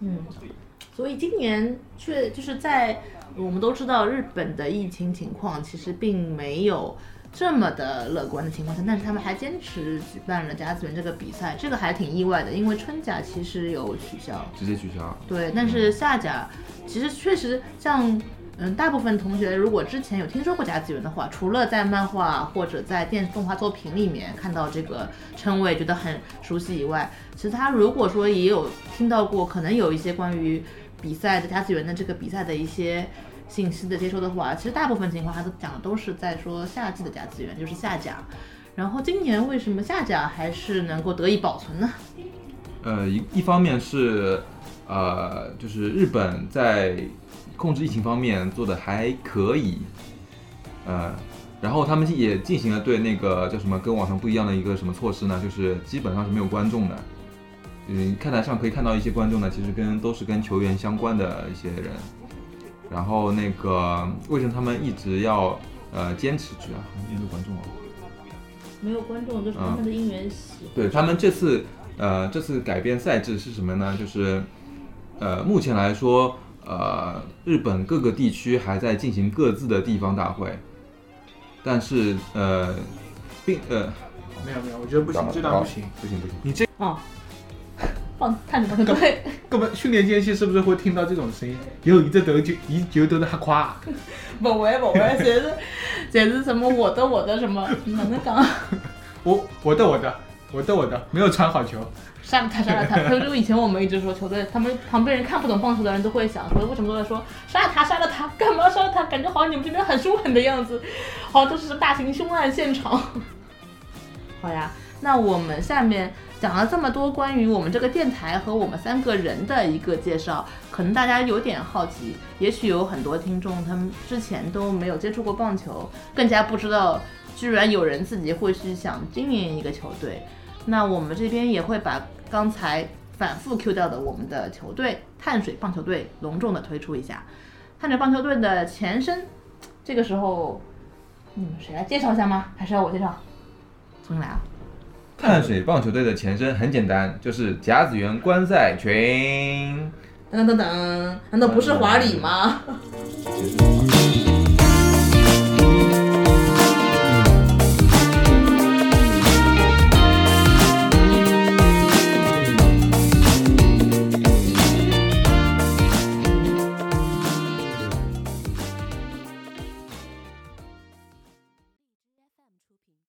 嗯，所以今年确就是在我们都知道日本的疫情情况其实并没有这么的乐观的情况下，但是他们还坚持举办了甲子园这个比赛，这个还挺意外的，因为春甲其实有取消，直接取消。对，但是夏甲其实确实像。嗯，大部分同学如果之前有听说过甲子园的话，除了在漫画或者在电动画作品里面看到这个称谓，觉得很熟悉以外，其实他如果说也有听到过，可能有一些关于比赛的甲子园的这个比赛的一些信息的接收的话，其实大部分情况他都讲的都是在说夏季的甲子园，就是夏甲。然后今年为什么夏甲还是能够得以保存呢？呃，一一方面是，呃，就是日本在。控制疫情方面做的还可以，呃，然后他们也进行了对那个叫什么跟网上不一样的一个什么措施呢？就是基本上是没有观众的，嗯，看台上可以看到一些观众呢，其实跟都是跟球员相关的一些人。然后那个为什么他们一直要呃坚持住啊？没有观众啊？没有观众就是他们的应援席。对他们这次呃这次改变赛制是什么呢？就是呃目前来说。呃，日本各个地区还在进行各自的地方大会，但是呃，并呃，没有没有，我觉得不行，这段不行，不行不行，你这哦，放看什么？对，根本训练间隙是不是会听到这种声音？有一只头就一就都在哈夸，不会不会，这是这是什么？我的我的什么？哪能讲？我我的我的我的我的我的，没有传好球。杀了他，杀了他！他就以前我们一直说球队，他们旁边人看不懂棒球的人都会想说，为什么都在说杀了他，杀了他，干嘛杀了他？感觉好像你们这边很凶狠的样子，好像都是大型凶案现场。好呀，那我们下面讲了这么多关于我们这个电台和我们三个人的一个介绍，可能大家有点好奇，也许有很多听众他们之前都没有接触过棒球，更加不知道居然有人自己会去想经营一个球队。那我们这边也会把。刚才反复 Q 掉的我们的球队碳水棒球队隆重的推出一下，碳水棒球队的前身，这个时候你们谁来介绍一下吗？还是要我介绍？重新来啊！碳水棒球队的前身很简单，就是甲子园观赛群。等等等等，难道不是华理吗？